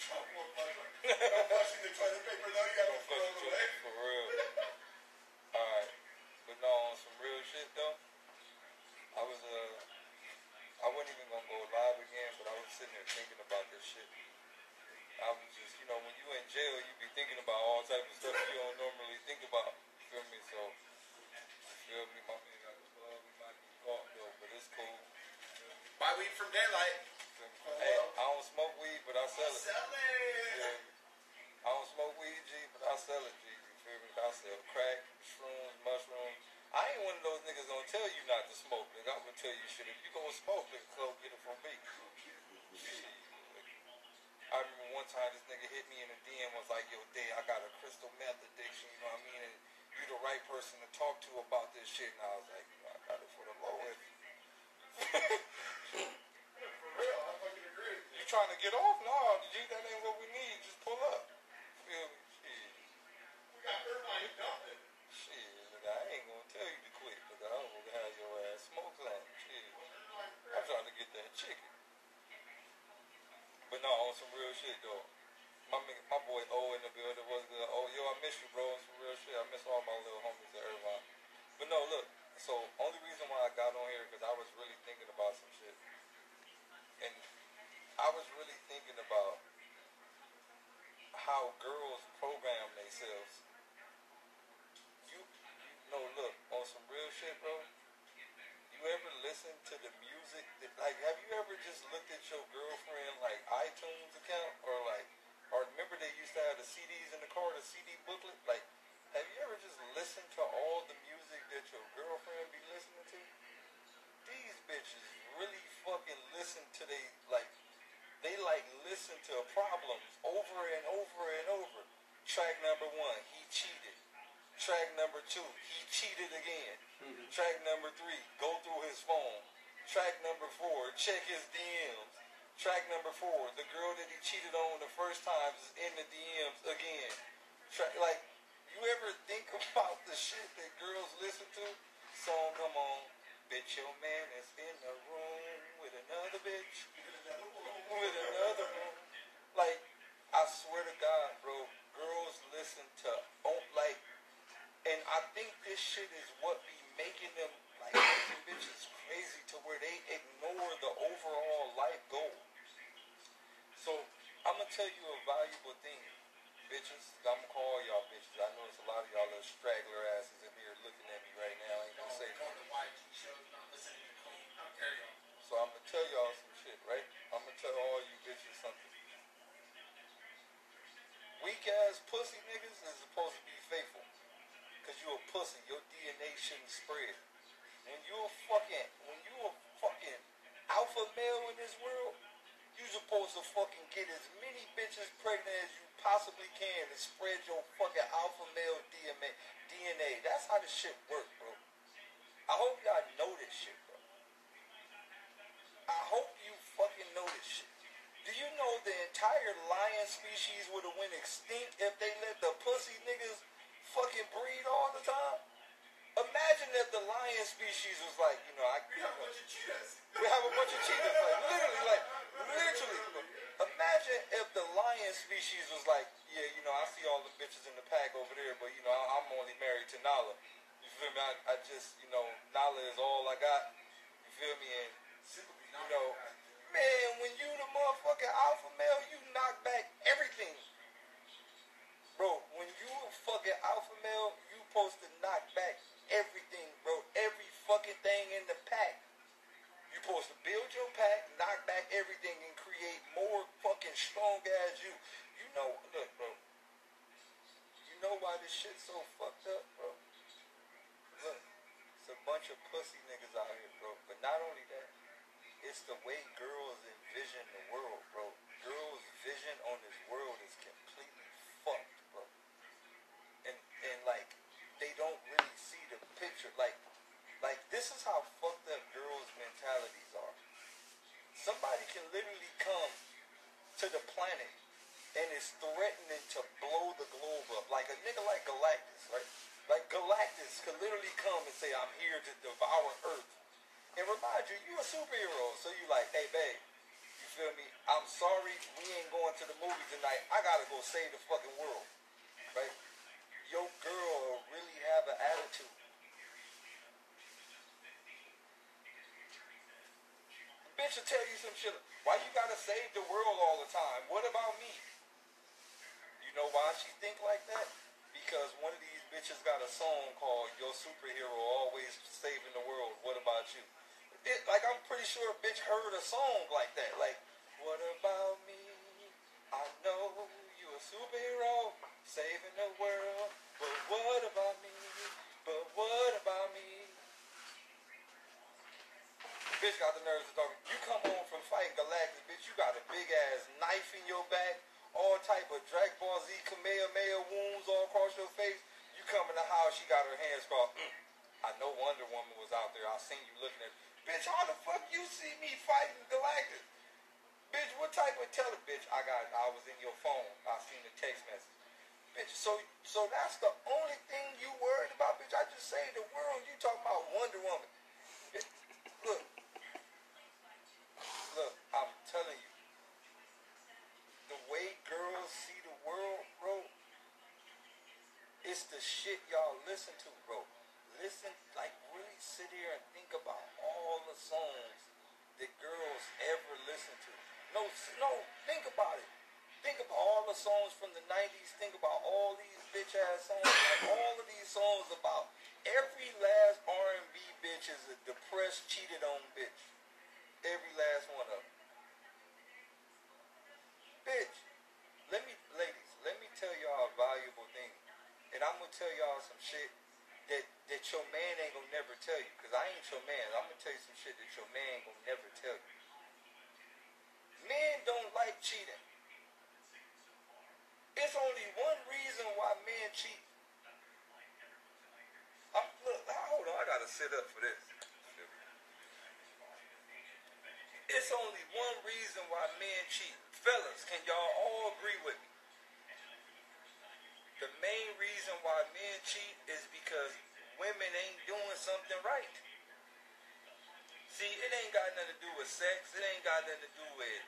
The toilet paper though. You gotta throw it away. for real. Alright. But on some real shit though, I was, uh, I wasn't even gonna go live again, but I was sitting there thinking about this shit. I was just, you know, when you in jail, you be thinking about all type of stuff you don't normally think about. Feel me? So, feel me? My man though, but it's cool. From Daylyt. Hey, I don't smoke weed, but I sell it. Yeah. I don't smoke weed, G, but I sell it, G. You feel me? I sell crack, shrooms, mushrooms. I ain't one of those niggas gonna tell you not to smoke, nigga. I'm gonna tell you shit. If you gonna smoke, nigga, go get it from me. I remember one time this nigga hit me in the DM was like, yo, Day, I got a crystal meth addiction, you know what I mean? And you the right person to talk to about this shit. And I was like, I got it for the lowest. For real, I fucking agree. You trying to get off? No, G, that ain't what we need. Just pull up. Feel me? Shit. We got Irvine dumping. Shit, nigga, I ain't gonna tell you to quit, nigga. I'm gonna have your ass smoke some. Shit. I'm trying to get that chicken. But no, on some real shit though. My my boy O in the building was good. Oh, yo, I miss you, bro. On some real shit. I miss all my little homies at Irvine. But no, look. So only reason why I got on here because I was really thinking about some shit, and I was really thinking about how girls program themselves. You, you know, look on some real shit, bro. You ever listen to the music? That, like, have you ever just looked at your girlfriend like iTunes account or like, or remember they used to have the CDs in the car, the CD booklet? Like, have you ever just listened to all the music that your girlfriend be listening to? These bitches really fucking listen to they like, they like listen to problems over and over and over. Track number one, he cheated. Track number two, he cheated again. Mm-hmm. Track number three, go through his phone. Track number four, check his DMs. Track number four, the girl that he cheated on the first time is in the DMs again. Track like, you ever think about the shit that girls listen to? Song come on, bitch, your man is in the room with another bitch, with another room. Like, I swear to God, bro, girls listen to oh, like and I think this shit is what be making them like making bitches crazy to where they ignore the overall life goal. So I'm gonna tell you a valuable thing, bitches. I'm gonna call y'all bitches. I know there's a lot of y'all little straggler asses in here looking at me right now. I ain't gonna say Going to YG shows, not listening to Clean. How dare y'all? so I'm gonna tell y'all some shit, right? Tell all you bitches something. Weak ass pussy niggas is supposed to be faithful. Cause you a pussy. Your DNA shouldn't spread. When you a fucking when you a fucking alpha male in this world, you supposed to fucking get as many bitches pregnant as you possibly can and spread your fucking alpha male DNA. DNA. That's how this shit work, bro. I hope y'all know this shit, bro. I hope know this shit. Do you know the entire lion species would have went extinct if they let the pussy niggas fucking breed all the time? Imagine if the lion species was like, you know, I We have a bunch of cheetahs. we have a bunch of cheetahs, like literally, like literally. Imagine if the lion species was like, yeah, you know, I see all the bitches in the pack over there, but you know, I- I'm only married to Nala. You feel me? I, I just, you know, Nala is all I got. You feel me? And you know, man, when you the motherfucking alpha male, you knock back everything. Bro, when you a fucking alpha male, you supposed to knock back everything, bro. Every fucking thing in the pack. You supposed to build your pack, knock back everything, and create more fucking strong as you. You know, look, bro. You know why this shit's so fucked up, bro? Look, it's a bunch of pussy niggas out here, bro. But not only that, it's the way girls envision the world, bro. Girls' vision on this world is completely fucked, bro. And and like they don't really see the picture. Like like this is how fucked up girls' mentalities are. Somebody can literally come to the planet and is threatening to blow the globe up. Like a nigga like Galactus, right? Like Galactus could literally come and say, I'm here to devour Earth. And remind you, you a superhero. So you like, hey babe, you feel me? I'm sorry, we ain't going to the movie tonight. I gotta go save the fucking world, right? Your girl really have an attitude. Bitch will tell you some shit. Why you gotta save the world all the time? What about me? You know why she think like that? Because one of these bitches got a song called Your Superhero Always Saving the World. What about you? Like I'm pretty sure a bitch heard a song like that. Like, what about me? I know you a superhero saving the world. But what about me? But what about me? Bitch got the nerves to talk. You come home from fighting Galactus, bitch. You got a big ass knife in your back, all type of Dragon Ball Z Kamehameha wounds all across your face. You come in the house, she got her hands crossed. Mm. I know Wonder Woman was out there. I seen you looking at. Bitch, how the fuck you see me fighting Galactus? Bitch, what type of tele? Bitch, I got. I was in your phone. I seen the text message. Bitch, so so that's the only thing you worried about, bitch. I just saved the world. You talking about Wonder Woman? Bitch, look, look. I'm telling you, the way girls see the world, bro. It's the shit y'all listen to, bro. Listen, like really sit here and think about all the songs that girls ever listen to. No, no, think about it. Think about all the songs from the 90s. Think about all these bitch ass songs. Like all of these songs about every last R&B bitch is a depressed, cheated on bitch. Every last one of them. Bitch, let me, ladies, let me tell y'all a valuable thing. And I'm gonna tell y'all some shit that, that your man ain't gonna never tell you. Cause I ain't your man. I'm gonna tell you some shit that your man ain't gonna never tell you. Men don't like cheating. It's only one reason why men cheat. I'm, look, hold on, I gotta sit up for this. It's only one reason why men cheat. Fellas, can y'all all agree with me? Main reason why men cheat is because women ain't doing something right. See, it ain't got nothing to do with sex. It ain't got nothing to do with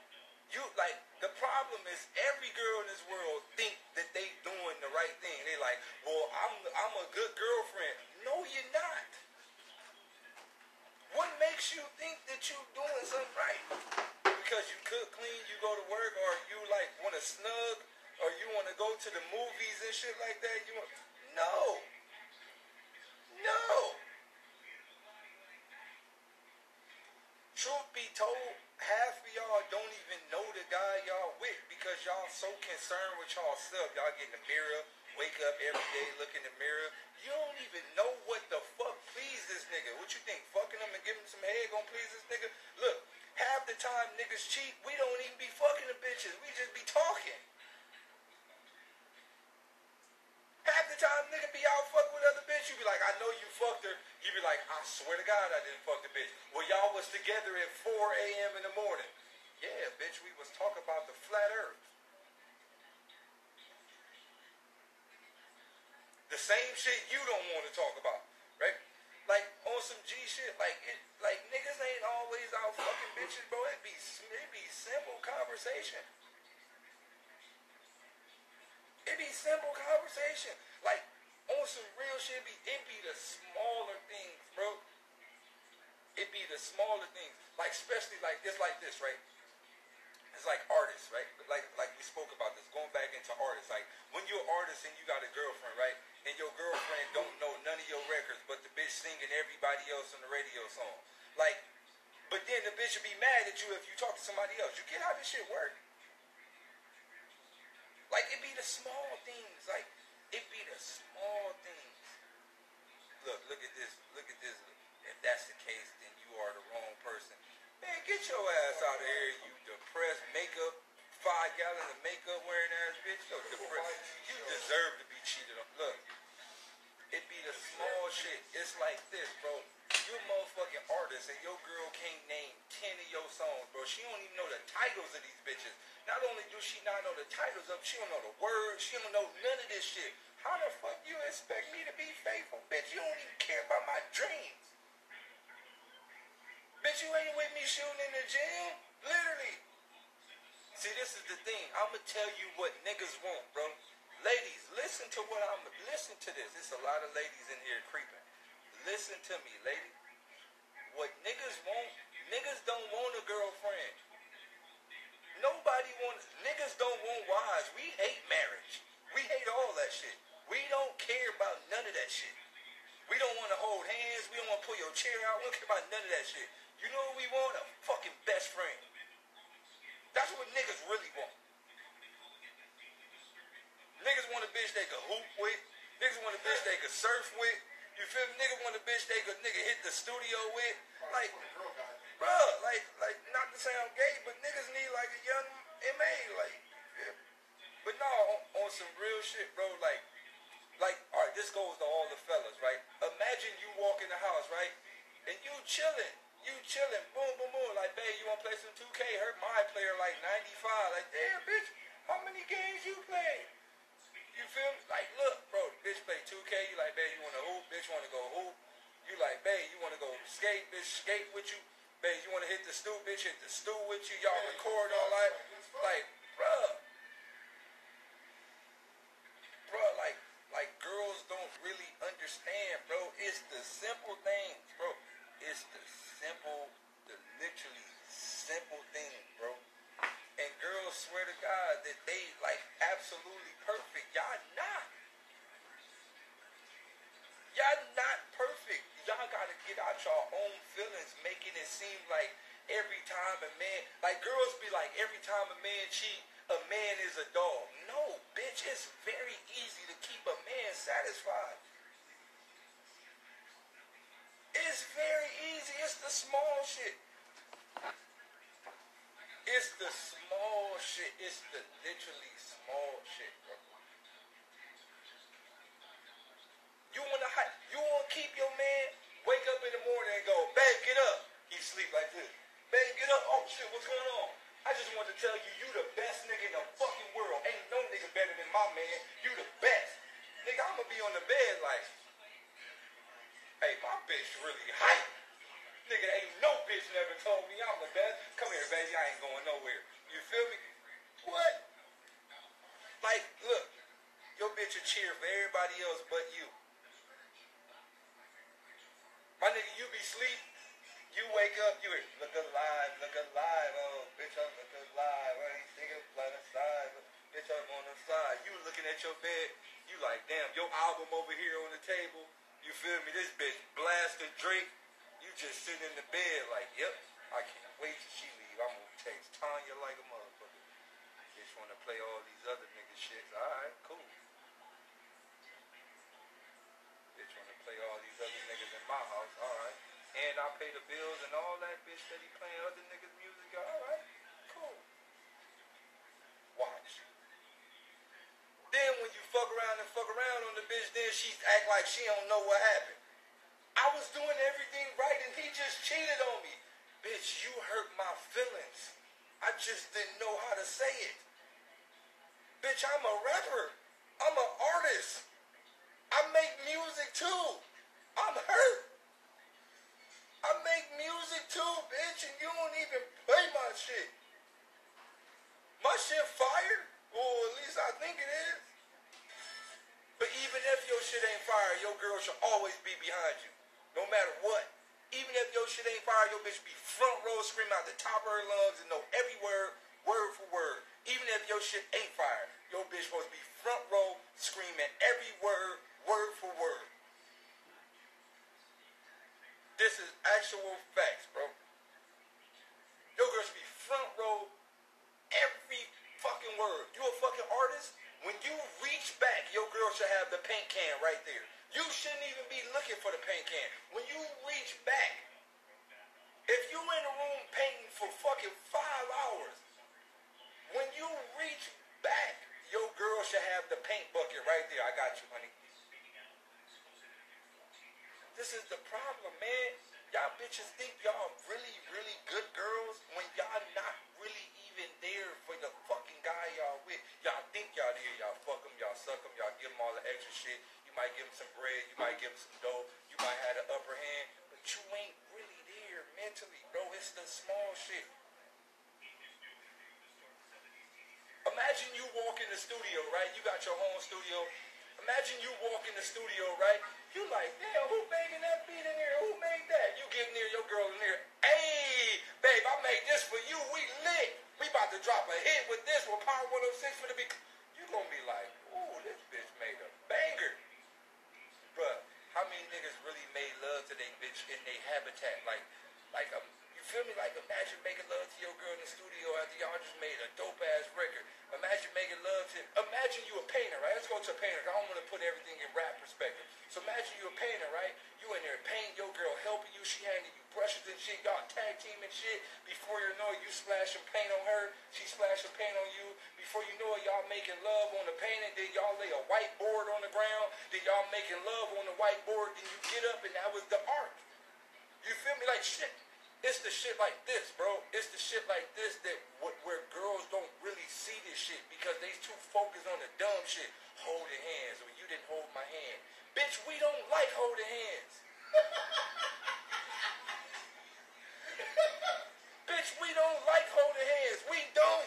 you. Like the problem is every girl in this world think that they doing the right thing. They like, well, I'm I'm a good girlfriend. No, you're not. What makes you think that you doing something right? Because you cook clean, you go to work, or you like want to snug, or you want to go to the movies and shit like that. You want no, no. Truth be told, half of y'all don't even know the guy y'all with because y'all so concerned with y'all self. Y'all get in the mirror, wake up every day, look in the mirror. You don't even know what the fuck please this nigga. What you think? Fucking him and giving him some head gonna please this nigga? Look, half the time niggas cheat, we don't even be fucking the bitches. We just be talking. Half the time nigga be out fucking with other bitch, you be like, I know you fucked her. You be like, I swear to God I didn't fuck the bitch. Well, y'all was together at 4 a.m. in the morning. Yeah, bitch, we was talking about the flat earth. The same shit you don't want to talk about, right? Like on some G shit, like it, like niggas ain't always out fucking bitches, bro. It be it be simple conversation. It be simple conversation. Like on some real shit, be it be the smaller things, bro. It be the smaller things. Like especially like it's like this, right? It's like artists, right? Like like we spoke about this. Going back into artists, like when you're an artist and you got a girlfriend, right? And your girlfriend don't know none of your records, but the bitch singing everybody else on the radio song. Like, but then the bitch would be mad at you if you talk to somebody else. You get how this shit work? Like it be the small things. Like it be the small things. Look, look at this. Look at this. If that's the case, then you are the wrong person. Man, get your ass out of here, you depressed makeup, five gallons of makeup wearing ass bitch. Yo, depressed. You deserve to be cheated on. Look, it be the small shit. It's like this, bro. You motherfucking artist and your girl can't name 10 of your songs, bro. She don't even know the titles of these bitches. Not only do she not know the titles of, she don't know the words. She don't know none of this shit. How the fuck you expect me to be faithful, bitch? You don't even care about my dreams. Bitch, you ain't with me shooting in the gym? Literally. See, this is the thing. I'ma tell you what niggas want, bro. Ladies, listen to what I'm. Listen to this. There's a lot of ladies in here creeping. Listen to me, lady. What niggas want? Niggas don't want a girlfriend. Nobody wants. Niggas don't want wives. We hate marriage. We hate all that shit. We don't care about none of that shit. We don't want to hold hands. We don't want to pull your chair out. We don't care about none of that shit. You know what we want? A fucking best friend. That's what niggas really want. Niggas want a bitch they could hoop with. Niggas want a bitch they could surf with. You feel me? Nigga want a bitch they could nigga hit the studio with. Like, bro, like, like not to I'm gay, but niggas need like a Young M.A, like. But no, on, on some real shit, bro. Like, like, all right, this goes to all the fellas, right? Imagine you walk in the house, right, and you chilling. You chilling, boom, boom, boom. Like, babe, you wanna play some 2K? Her my player like 95. Like, damn, bitch, how many games you play? You feel me? Like, look, bro, bitch play 2K. You like, babe, you wanna hoop? Bitch wanna go hoop? You like, babe, you wanna go skate? Bitch, skate with you? Babe, you wanna hit the stool? Bitch, hit the stool with you? Y'all record all that? Like, bruh. Bro, like, like girls don't really understand, bro. It's the simple things, bro. It's the simple, the literally simple things, bro. And girls swear to God that they like absolutely perfect. Y'all not. Y'all not perfect. Y'all gotta get out your own feelings, making it seem like every time a man, like girls be like, every time a man cheat, a man is a dog. No, bitch, it's very easy to keep a man satisfied. It's very easy. It's the small shit. It's the small shit. It's the literally small shit, bro. You wanna you wanna keep your man wake up in the morning and go, babe, get up. He sleep like this. Babe, get up. Oh shit, what's going on? I just want to tell you, you the best nigga in the fucking world. Ain't no nigga better than my man. You the best. Nigga, I'ma be on the bed like, hey, my bitch really hype. Nigga, ain't no bitch never told me I'm the best. Come here, baby, I ain't going nowhere. You feel me? What? Like, look, your bitch will cheer for everybody else but you. My nigga, you be sleep, you wake up, you hear, look alive, look alive, oh, bitch, I'm look alive, I ain't thinking flat aside, bitch, I'm on the side. You looking at your bed, you like, damn, your album over here on the table, you feel me, this bitch blasting Drake, you just sitting in the bed like, yep, I can't wait till she leave, I'm gonna text Tanya like a motherfucker. Bitch wanna play all these other nigga shits, alright, cool. Bitch wanna play all these other niggas in my house, alright. And I pay the bills and all that bitch that he playing other niggas' music, alright, cool. Watch. Then when you fuck around and fuck around on the bitch, then she act like she don't know what happened. I was doing everything right and he just cheated on me. Bitch, you hurt my feelings. I just didn't know how to say it. Bitch, I'm a rapper. I'm an artist. I make music too. I'm hurt. I make music too, bitch, and you don't even play my shit. My shit fire? Well, at least I think it is. But even if your shit ain't fire, your girl should always be behind you. No matter what. Even if your shit ain't fire, your bitch be front row screaming out the top of her lungs and know every word, word for word. Even if your shit ain't fire, your bitch supposed to be front row screaming every word, word for word. This is actual facts, bro. Your girl should be front row every fucking word. You a fucking artist? When you reach back, your girl should have the paint can right there. You shouldn't even be looking for the paint can. When you reach back, if you in the room painting for fucking five hours, when you reach back, your girl should have the paint bucket right there. I got you, honey. This is the problem, man. Y'all bitches think y'all really, really good girls when y'all not really even there for the fucking guy y'all with. Y'all think y'all there. Y'all fuck him, y'all suck him, y'all give him all the extra shit. You might give him some bread, you might give him some dough, you might have the upper hand, but you ain't really there mentally, bro. It's the small shit. imagine you walk in the studio, right? You got your home studio. Imagine you walk in the studio, right? You like, damn, who banging that beat in here? Who made that? You get near your girl in there. Hey, babe, I made this for you. We lit. We about to drop a hit with this with Power 106 for the beat. You gonna be like, ooh, this bitch made a banger. Bruh, how many niggas really made love to their bitch in their habitat? Like, like um, you feel me? Like imagine making love to your girl in the studio after y'all just made a dope ass record. Imagine making love to. Imagine you a painter, right? Let's go to a painter. I don't want to put everything in rap perspective. So imagine you a painter, right? You in there painting your girl, helping you. She handing you brushes and shit. Y'all tag team and shit. Before you know it, you splashing paint on her. She splashing paint on you. Before you know it, y'all making love on the painting. Then a whiteboard on the ground. Then y'all making love on the whiteboard. Then you get up and that was the art. You feel me? Like shit. It's the shit like this, bro. It's the shit like this that wh- where girls don't really see this shit because they too focused on the dumb shit. Holding hands, or you didn't hold my hand. Bitch, we don't like holding hands. Bitch, we don't like holding hands. We don't.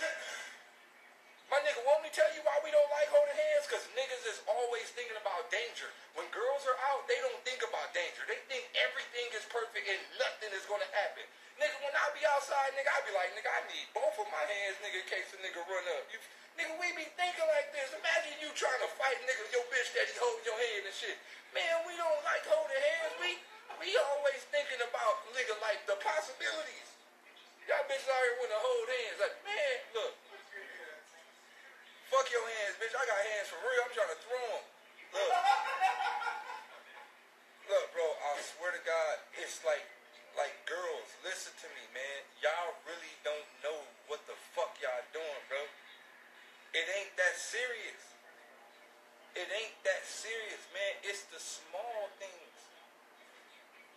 My nigga, want me tell you why we don't like holding hands? Because niggas is always thinking about danger. When girls are out, they don't think about danger. They think everything is perfect and nothing is going to happen. Nigga, when I be outside, nigga, I be like, nigga, I need both of my hands, nigga, in case a nigga run up. You, nigga, we be thinking like this. Imagine you trying to fight, nigga, your bitch daddy holding your hand and shit. Man, we don't like holding hands. We, we always thinking about, nigga, like the possibilities. Y'all bitches out here want to hold hands. Like, man, look. Fuck your hands, bitch. I got hands for real. I'm trying to throw them. Look. Look, bro, I swear to God, it's like, like girls, listen to me, man. Y'all really don't know what the fuck y'all doing, bro. It ain't that serious. It ain't that serious, man. It's the small things.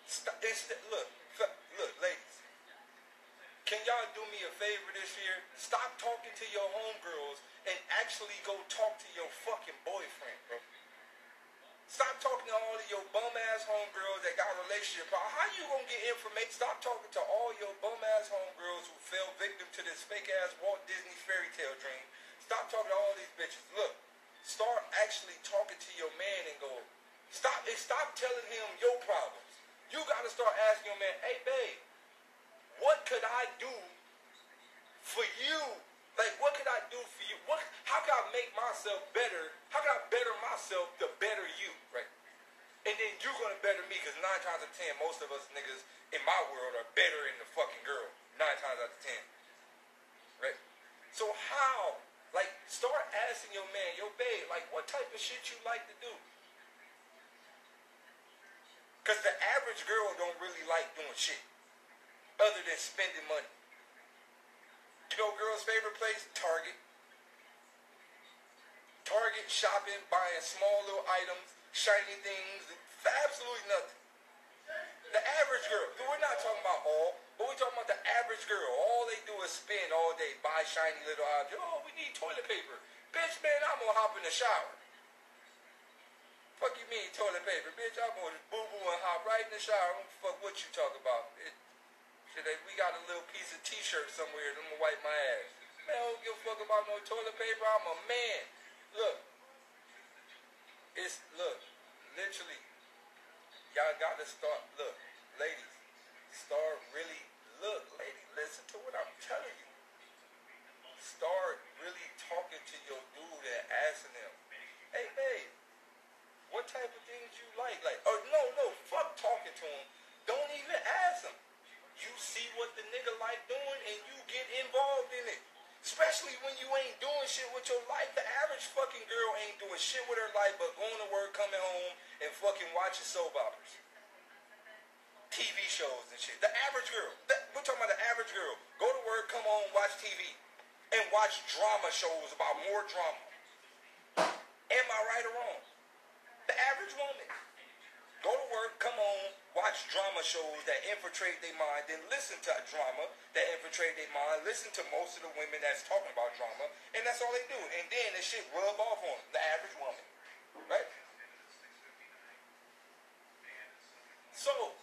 It's the, look, look, ladies. Can y'all do me a favor this year? Stop talking to your homegirls and actually go talk to your fucking boyfriend, bro. Stop talking to all of your bum ass homegirls that got relationship problem. How you gonna get information? Stop talking to all your bum ass homegirls who fell victim to this fake ass Walt Disney fairy tale dream. Stop talking to all these bitches. Look, start actually talking to your man and go. Stop and stop telling him your problems. You gotta start asking your man, hey babe, what could I do for you? Like, what could I do for you? What? How can I make myself better? How can I better myself to better you? Right? And then you're gonna better me because nine times out of ten, most of us niggas in my world are better than the fucking girl. Nine times out of ten. Right? So how? Like, start asking your man, your babe, like, what type of shit you like to do? Because the average girl don't really like doing shit other than spending money. You know girl's favorite place? Target. Target shopping, buying small little items, shiny things, absolutely nothing. The average girl, we're not talking about all, but we're talking about the average girl. All they do is spend all day, buy shiny little objects. Oh, we need toilet paper. Bitch, man, I'm gonna hop in the shower. Fuck you mean toilet paper? Bitch, I'm gonna boo boo and hop right in the shower. I don't fuck what you talk about. It, like, we got a little piece of t-shirt somewhere. I'm gonna wipe my ass. Man, I don't give a fuck about no toilet paper. I'm a man. Look, it's look, literally, y'all gotta start. Look, ladies, start really look, lady. Listen to what I'm telling you. Start really talking to your dude and asking him, hey babe, what type of things you like? Like, oh no, no, fuck talking to him. Don't even ask him. You see what the nigga like doing and you get involved in it. Especially when you ain't doing shit with your life. The average fucking girl ain't doing shit with her life but going to work, coming home, and fucking watching soap operas. TV shows and shit. The average girl. That, we're talking about the average girl. Go to work, come home, watch TV. And watch drama shows about more drama. Am I right or wrong? The average woman. Work, come on, watch drama shows that infiltrate their mind, then listen to drama that infiltrate their mind, listen to most of the women that's talking about drama, and that's all they do. And then this shit rub off on them, the average woman. Right? So,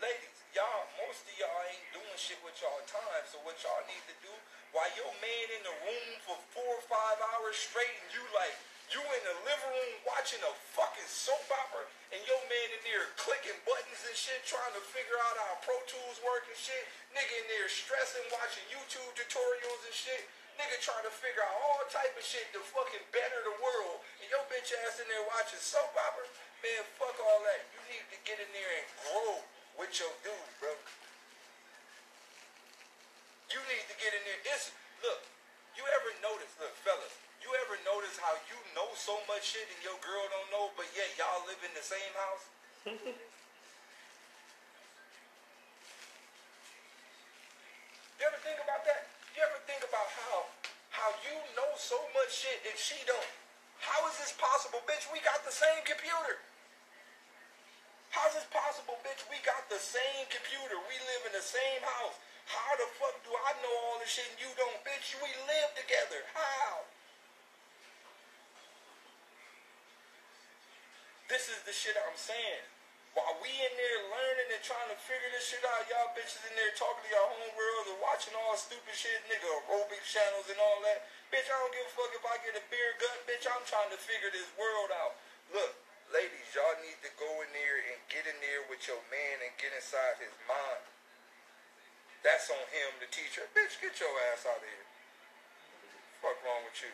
ladies, y'all, most of y'all ain't doing shit with y'all time. So what y'all need to do, while your man in the room for four or five hours straight, and you like, you in the living room watching a fucking soap opera, and your man in there clicking buttons and shit, trying to figure out how Pro Tools work and shit. Nigga in there stressing, watching YouTube tutorials and shit. Nigga trying to figure out all type of shit to fucking better the world. And your bitch ass in there watching soap opera. Man, fuck all that. You need to get in there and grow with your dude, bro. You need to get in there. It's look, you ever notice, look, fellas, you ever notice how you know so much shit and your girl don't know, but yet y'all live in the same house? you ever think about that? You ever think about how how you know so much shit and she don't? How is this possible, bitch? We got the same computer. How's this possible, bitch? We got the same computer. We live in the same house. How the fuck do I know all this shit and you don't, bitch? We live together. How? This is the shit I'm saying. While we in there learning and trying to figure this shit out, y'all bitches in there talking to y'all homeworld and watching all stupid shit, nigga, aerobic channels and all that. Bitch, I don't give a fuck if I get a beer gut, bitch. I'm trying to figure this world out. Look, ladies, y'all need to go in there and get in there with your man and get inside his mind. That's on him, the teacher. Bitch, get your ass out of here. Fuck wrong with you?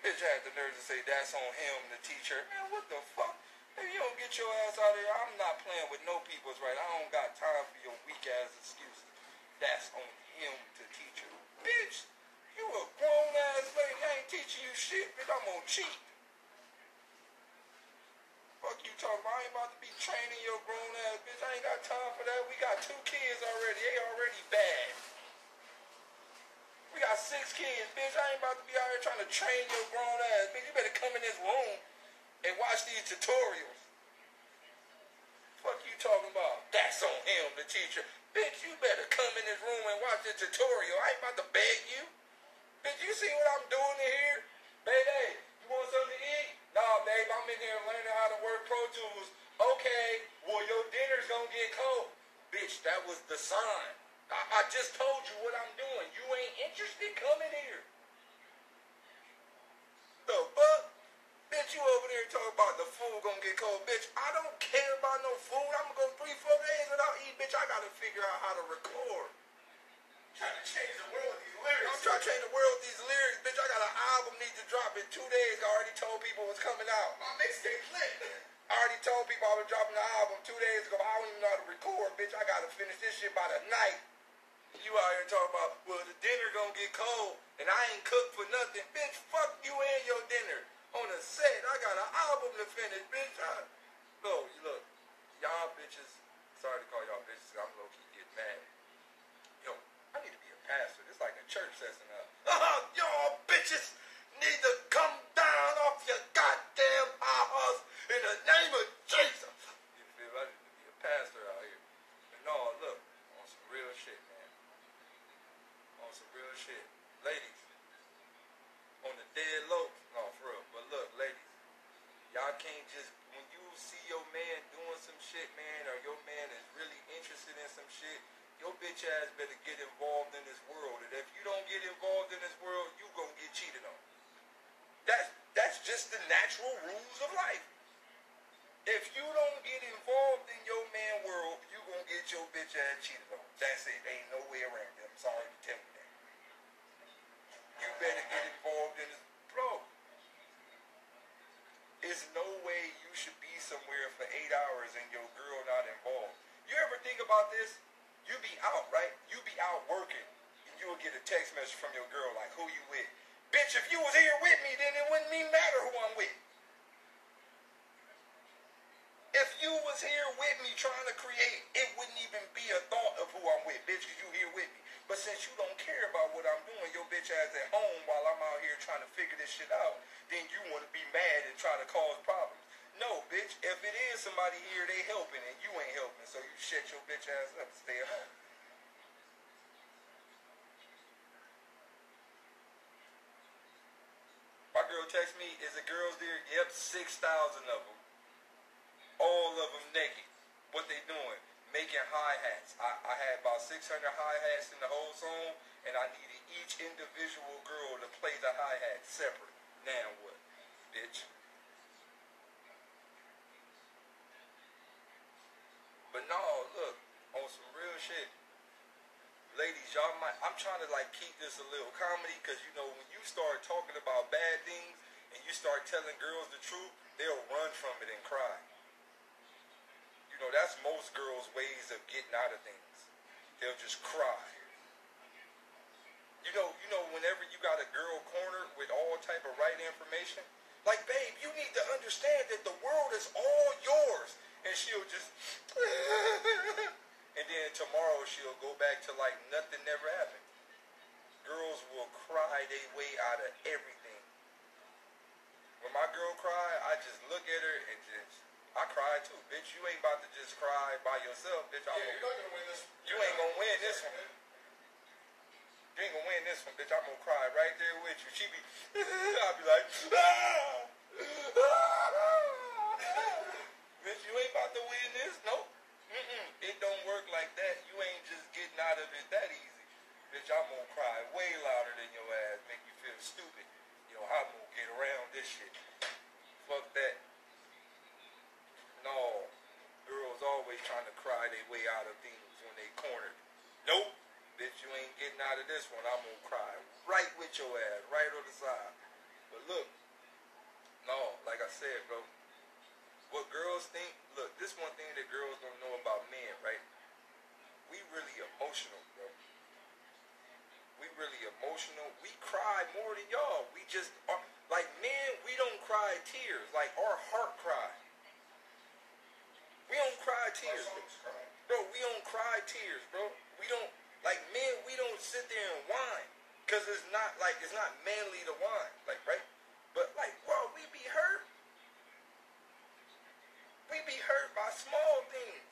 Bitch had the nerve to say that's on him, the teacher. Man, what the fuck? If you don't get your ass out of here, I'm not playing with no people's right. I don't got time for your weak ass excuses. That's on him to teach you. Bitch, you a grown ass lady. I ain't teaching you shit, bitch. I'm gonna cheat. Fuck you talking about? I ain't about to be training your grown ass bitch. I ain't got time for that. We got two kids already. They already bad. We got six kids, bitch. I ain't about to be out here trying to train your grown ass, bitch. You better come in this room and watch these tutorials. Fuck you talking about? That's on him, the teacher. Bitch, you better come in this room and watch the tutorial. I ain't about to beg you. Bitch, you see what I'm doing in here? Baby, you want something to eat? Nah, babe, I'm in here learning how to work Pro Tools. Okay, well, your dinner's gonna get cold. Bitch, that was the sign. I, I just told you what I'm doing. You ain't interested? Come in here. The fuck? Bitch, you over there talking about the food gonna get cold. Bitch, I don't care about no food. I'm gonna go three, four days without eating. Bitch, I gotta figure out how to record. Trying to change the world with these lyrics. I'm trying to change the world with these lyrics. Bitch, I got an album need to drop in two days. I already told people it's coming out. My mixtape lit. I already told people I was dropping the album two days ago. I don't even know how to record, bitch. I gotta finish this shit by the night. You out here talking about, well, the dinner gonna get cold, and I ain't cooked for nothing. Bitch, fuck you and your dinner. On the set, I got an album to finish, bitch. I, no, you look, y'all bitches, sorry to call y'all bitches, I'm low-key getting mad. Yo, I need to be a pastor. It's like a church session up. Y'all bitches need to come down off your goddamn high horse in the name of Jesus. You feel me? I need to be a pastor out here. But no, look, on some real shit, man. On some real shit. Ladies, on the dead low, no, for real. But look, ladies, y'all can't just, when you see your man doing some shit, man, or your man is really interested in some shit, your bitch ass better get involved in this world. And if you don't get involved in this world, you gonna get cheated on. That's that's just the natural rules of life. If you don't get involved in your man world, you gonna get your bitch ass cheated on. That's it. Ain't no way around it. I'm sorry to tell you that. You better get involved in this bro. There's no way you should be somewhere for eight hours and your girl not involved. You ever think about this? You be out, right? You be out working, and you'll get a text message from your girl like, "Who you with?" Bitch, if you was here with me, then it wouldn't even matter who I'm with. If you was here with me trying to create, it wouldn't even be a thought of who I'm with, bitch, because you here with me. But since you don't care about what I'm doing, your bitch ass at home while I'm out here trying to figure this shit out, then you want to be mad and try to cause problems. No, bitch, if it is somebody here, they helping and you ain't helping, so you shut your bitch ass up and stay home. My girl text me, is the girls there? Yep, 6,000 of them. All of them naked. What they doing? making hi hats. I, I had about 600 hi hats in the whole song, and I needed each individual girl to play the hi hat separate. Now what, bitch? But no, look, on some real shit. Ladies, y'all might, I'm trying to like keep this a little comedy because you know, when you start talking about bad things and you start telling girls the truth, they'll run from it and cry. You know, that's most girls' ways of getting out of things. They'll just cry. You know, you know, whenever you got a girl cornered with all type of right information, like, babe, you need to understand that the world is all yours. And she'll just, and then tomorrow she'll go back to like nothing never happened. Girls will cry their way out of everything. When my girl cry, I just look at her and just, I cry too, bitch. You ain't about to just cry by yourself, bitch. I'm Yeah, you're not gonna win this. You ain't gonna win this one. You ain't gonna win this one, bitch. I'm gonna cry right there with you. She be, I'll be like, ah, bitch, you ain't about to win this. Nope. Mm-mm. It don't work like that. You ain't just getting out of it that easy. Bitch, I'm gonna cry way louder than your ass, make you feel stupid. Yo, I'm gonna get around this shit. Fuck that. No. Girls always trying to cry their way out of things when they cornered. Nope. Bitch, you ain't getting out of this one. I'm gonna cry right with your ass, right on the side. But look, no, like I said, bro, what girls think, look, this one thing that girls don't know about men, right? We really emotional, bro. We really emotional. We cry more than y'all. We just are, like men, we don't cry tears. Like our heart cry. We don't cry tears. Bro, we don't cry tears, bro. We don't like men. We don't sit there and whine because it's not like it's not manly to whine, like right. But like, bro, we be hurt. We be hurt by small things.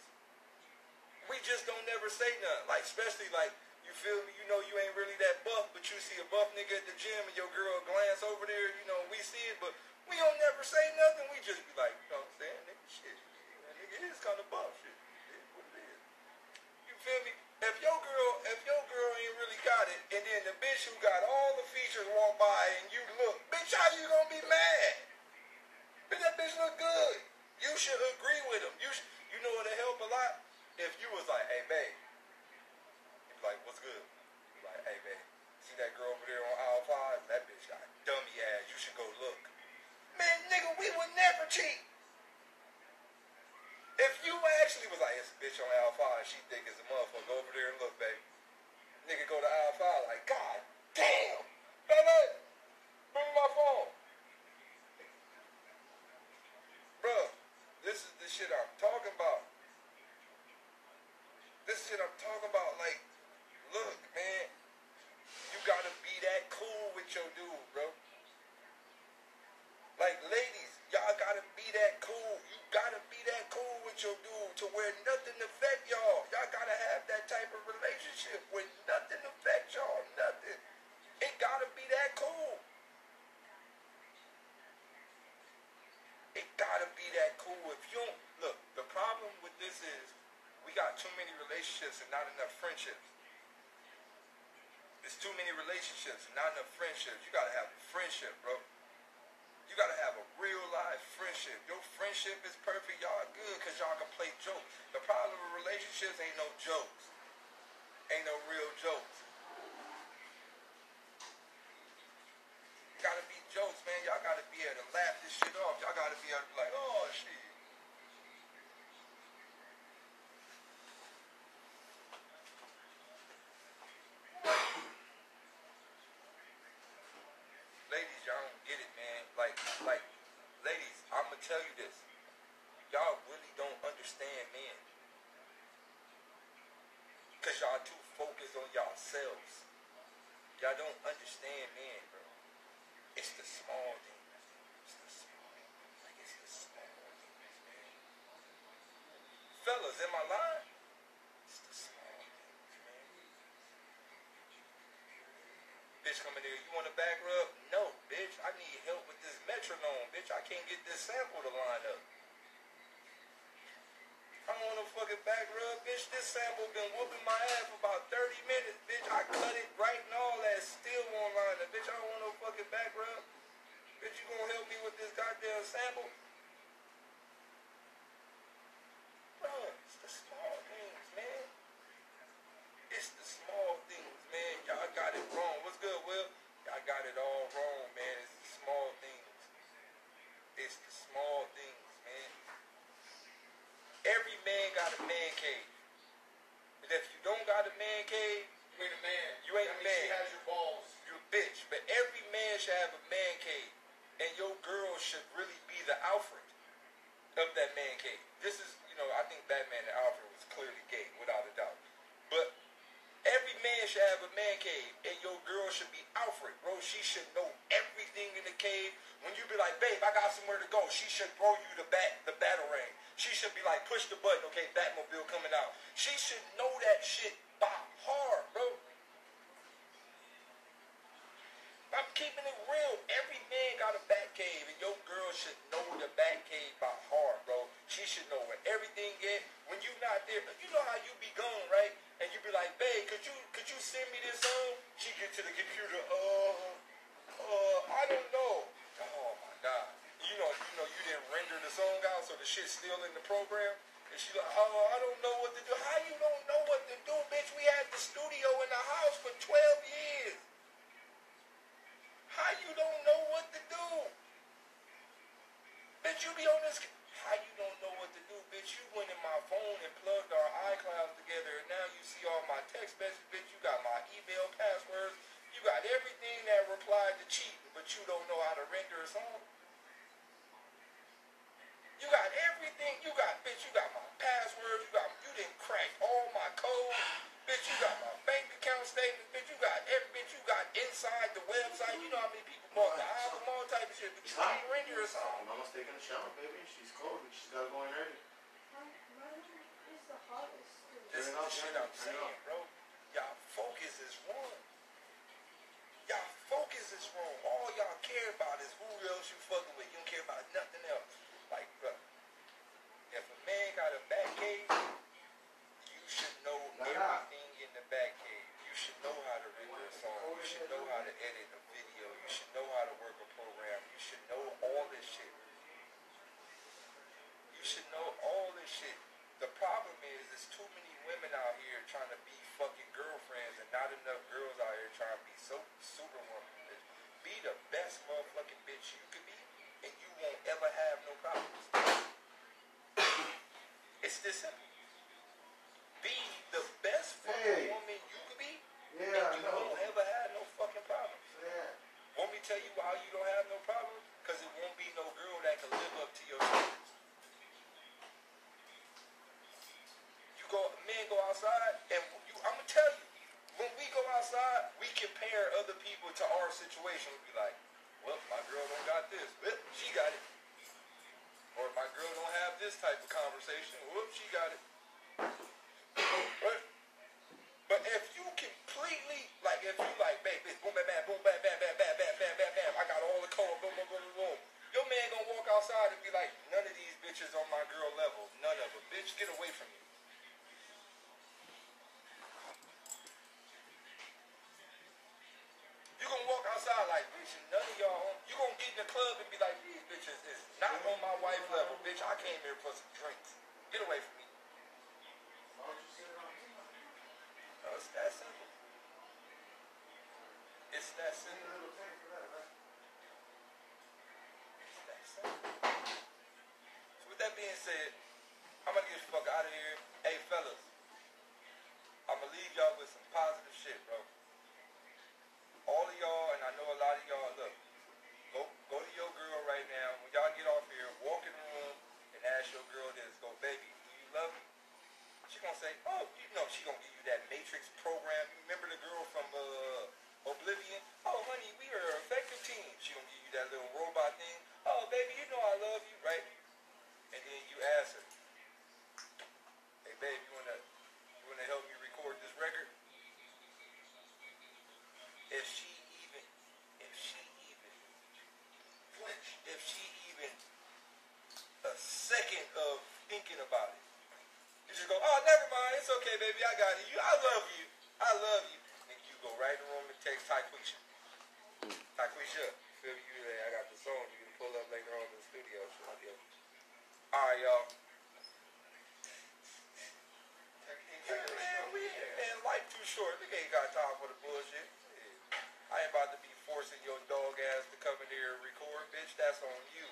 We just don't never say nothing. Like especially like you feel me. You know you ain't really that buff, but you see a buff nigga at the gym and your girl glance over there. You know we see it, but we don't never say nothing. We just be like, you know what I'm saying, nigga, shit. That nigga is kind of buff, shit. It is what it is. You feel me? If your girl, if your girl ain't really got it, and then the bitch who got all the features walk by and you look, bitch, how you gonna be mad? Bitch, that bitch look good. You should agree with him. You, sh- you know what'll help a lot? If you was like, hey, babe. You be like, what's good? You be like, hey, babe. See that girl over there on aisle five? That bitch got dummy ass. You should go look. Man, nigga, we would never cheat. If you actually was like, it's a bitch on aisle five, she think it's a motherfucker, go over there and look, baby. Nigga go to aisle five, like, God damn. Baby, bring my phone. Bruh, this is the shit I'm talking about. This shit I'm talking about, like, look, man, you gotta be that cool with your dude, bro. Like, ladies, y'all gotta be that cool. You gotta be that cool your dude to where nothing affect y'all. Y'all gotta have that type of relationship where nothing affect y'all. Nothing. It gotta be that cool. It gotta be that cool. If you don't look, the problem with this is we got too many relationships and not enough friendships. It's too many relationships and not enough friendships. You gotta have a friendship, bro. You gotta have a real life friendship. Your friendship is perfect. Y'all good because y'all can play jokes. The problem with relationships ain't no jokes. Ain't no real jokes. Gotta be jokes, man. Y'all gotta be able to laugh this shit off. Y'all gotta be able to be like, oh shit. Ladies, y'all don't get it, man. Like, like, ladies, I'ma tell you this. Y'all really don't understand men. Cause y'all too focused on yourselves. Y'all don't understand men, bro. It's the small things. It's the small, like it's the small things, man. Fellas, am I lying? It's the small things, man. Bitch coming here, you want a back rub? No, bitch. I need help with this metronome, bitch. I can't get this sample to line up. I don't want no fucking back rub, bitch. This sample been whooping my ass for about 30 minutes, bitch. I cut it right and all that, still won't line up, bitch. I don't want no fucking back rub. Bitch, you gonna help me with this goddamn sample? Bro, it's the small things, man. It's the small things, man. Y'all got it wrong. What's good, Will? Y'all got it all wrong, man. It's the small things. It's the small things, man. Every man got a man cave. But if you don't got a man cave, You ain't a man. You ain't That a man. She has your balls. you a bitch. But every man should have a man cave. And your girl should really be the Alfred of that man cave. This is, you know, I think Batman and Alfred was clearly gay, without a doubt. But every man should have a man cave, and your girl should be Alfred, bro. She should know everything in the cave. When you be like, babe, I got somewhere to go, she should throw you the bat, the batarang. She should be like, push the button, okay, Batmobile coming out. She should know that shit by heart, bro. I'm keeping it real. Every man got a bat cave, and your girl should know the bat cave by heart, bro. She should know where everything is. When you not there, you know how you be gone, right? Be like, babe, could you could you send me this song? She get to the computer, uh, uh, I don't know. Oh my god. You know, you know, you didn't render the song out, so the shit's still in the program. And she like, oh, I don't know what to do. How you don't know what to do, bitch? We had the studio in the house for 12 years. How you don't know what to do? Bitch, you be on this. How you don't know what to do, bitch? You went in my phone and plugged our iClouds together, and now you see all my text messages, bitch. You got my email passwords. You got everything that replied to cheating, but you don't know how to render a song. You got everything. You got, bitch. You got my passwords. You got. You didn't crack all my code. Bitch, you got my bank account statements. Bitch, you got every. Bitch, you got inside the website. You know how many people bought the album, all type of shit. But you can't render a song. Mama's taking a shower, baby. She's cold. She's gotta go in early. It's the hottest. This is the off, shit I'm off, turn it saying, bro. Y'all focus is wrong. Y'all focus is wrong. All y'all care about is who else you fucking with. You don't care about nothing else. Like, bro, if a man got a bat cave, you should know everything in the bat cave. You should know how to render a song. You should know how to edit a video. You should know how to work a program. You should know all this shit. You should know all this shit. The problem is, there's too many women out here trying to be fucking girlfriends and not enough girls out here trying to be so superwoman. Be the best motherfucking bitch you can be, and you won't ever have no problems. it's this simple. Be the best fucking Hey. woman you could be, Yeah, and I you know. won't ever have no fucking problems. Yeah. Want me to tell you why you don't have no problems? Because it won't be no girl that can live up to your standards. You go, outside, and you, I'm gonna tell you, when we go outside, we compare other people to our situation. We be like, well, my girl don't got this, well, she got it. Or my girl don't have this type of conversation, whoop, she got it. Came here for drinks. Get away from me. Why don't you sit around? Uh, it's that simple. It's that simple. It's that simple. So with that being said, I'm gonna get the fuck out of here. Hey fellas, I'm gonna leave y'all with some positive shit, bro. All of y'all, and I know a lot of y'all, look, go go to your girl right now. When y'all get off here, walk in the room and ask your girl this. Go, baby, do you love me? She gonna say, oh, you know, she gonna give you that Matrix program. You remember the girl from uh, Oblivion? Oh, honey, we are an effective team. She gonna give you that little robot thing. Oh, baby, you know I love you, right? And then you ask her, hey, babe, you wanna you wanna help me record this record? If she even, if she even flinch, if she even a second of thinking about it, It's okay, baby. I got it. You, I love you. I love you. Nigga, you go right in the room and text Tyquisha. Tyquisha, feel me? You there? I got the song. You can pull up later on in the studio. So, yeah. All right, y'all. Man, we man, life too short. Nigga ain't got time for the bullshit. Yeah. I ain't about to be forcing your dog ass to come in here and record, bitch. That's on you.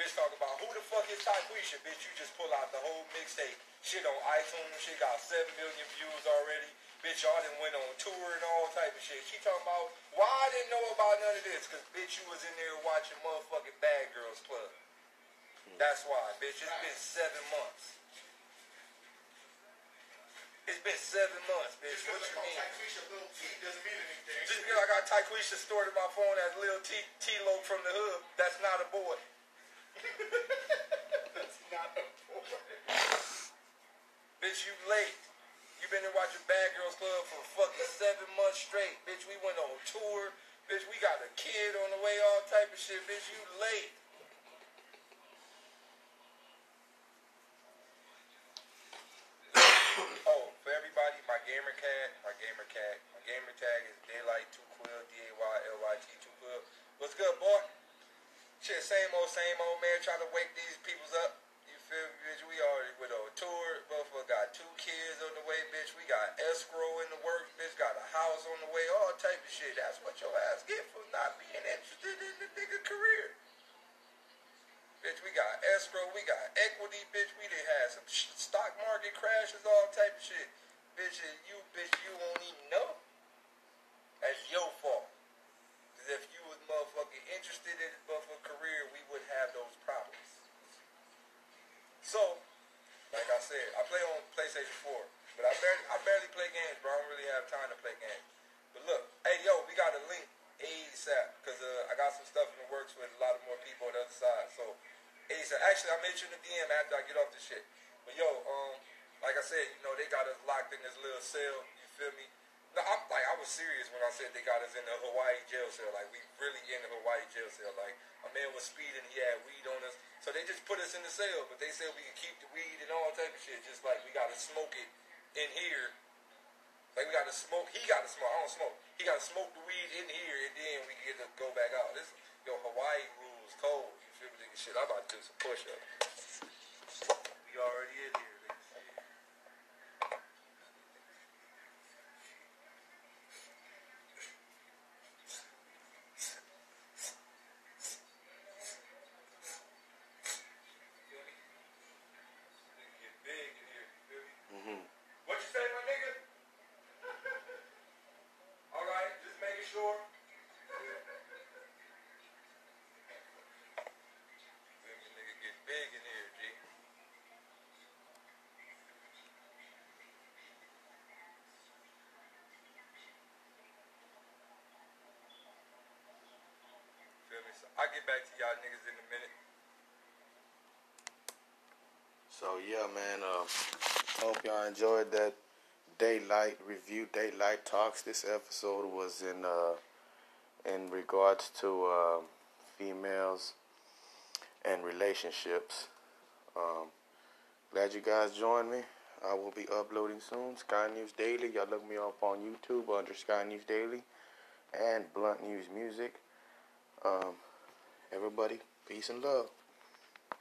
Bitch talk about who the fuck is Tyquisha, bitch. You just pull out the whole mixtape. Shit on iTunes. Shit got 7 million views already. Bitch, y'all done went on tour and all type of shit. She talking about why I didn't know about none of this. Cause bitch, you was in there watching motherfucking Bad Girls Club. That's why, bitch. It's been seven months. It's been seven months, bitch. What you mean? Tyquisha little T doesn't mean anything. Just because I got Tyquisha stored in my phone as Lil T T-Lo from the hood, that's not a boy. That's not a boy. Bitch, you late. You been there watching Bad Girls Club for fucking seven months straight. Bitch, we went on tour. Bitch, we got a kid on the way, all type of shit. Bitch, you late. oh, for everybody, my gamer cat, my gamer cat, my gamer tag is Daylyt 2 Quill, D-A-Y-L-Y-T 2 Quill. What's good, boy? Shit, same old, same old man trying to wake these peoples up. You feel me, bitch? We already went on tour. Motherfucker got two kids on the way, bitch. We got escrow in the works, bitch. Got a house on the way, all type of shit. That's what your ass get for not being interested in the nigga career. Bitch, we got escrow, we got equity, bitch. We done had some sh- stock market crashes, all type of shit. Bitch, you, bitch, you won't even know. That's your fault. Because if you was motherfucking interested in the motherfucking career, we would have those problems. So, like I said, I play on PlayStation 4, but I barely, I barely play games, bro. I don't really have time to play games. But look, hey, yo, we got a link ASAP because uh, I got some stuff in the works with a lot of more people on the other side. So, Made you in the DM after I get off this shit. But yo, um, like I said, you know, they got us locked in this little cell. You feel me? No, I'm like I was serious when I said they got us in the Hawaii jail cell. Like we really in the Hawaii jail cell. Like a man was speeding, he had weed on us. So they just put us in the cell, but they said we can keep the weed and all type of shit. Just like we gotta smoke it in here. Like we gotta smoke. He gotta smoke. I don't smoke. He gotta smoke the weed in here, and then we get to go back out. This yo Hawaii rules cold. Shit, I'm about to do some push ups. We already in here. Nigga. Feel me? Nigga get big in here. You feel me? Mm-hmm. What you say, my nigga? All right, just making sure. Feel me, nigga get big in here, G. I'll get back to y'all niggas in a minute. So yeah, man. Uh, hope y'all enjoyed that Daylyt review, Daylyt talks. This episode was in uh, in regards to uh, females and relationships. Um, glad you guys joined me. I will be uploading soon. Sky News Daily. Y'all look me up on YouTube under Sky News Daily and Blunt News Music. Um, everybody, peace and love.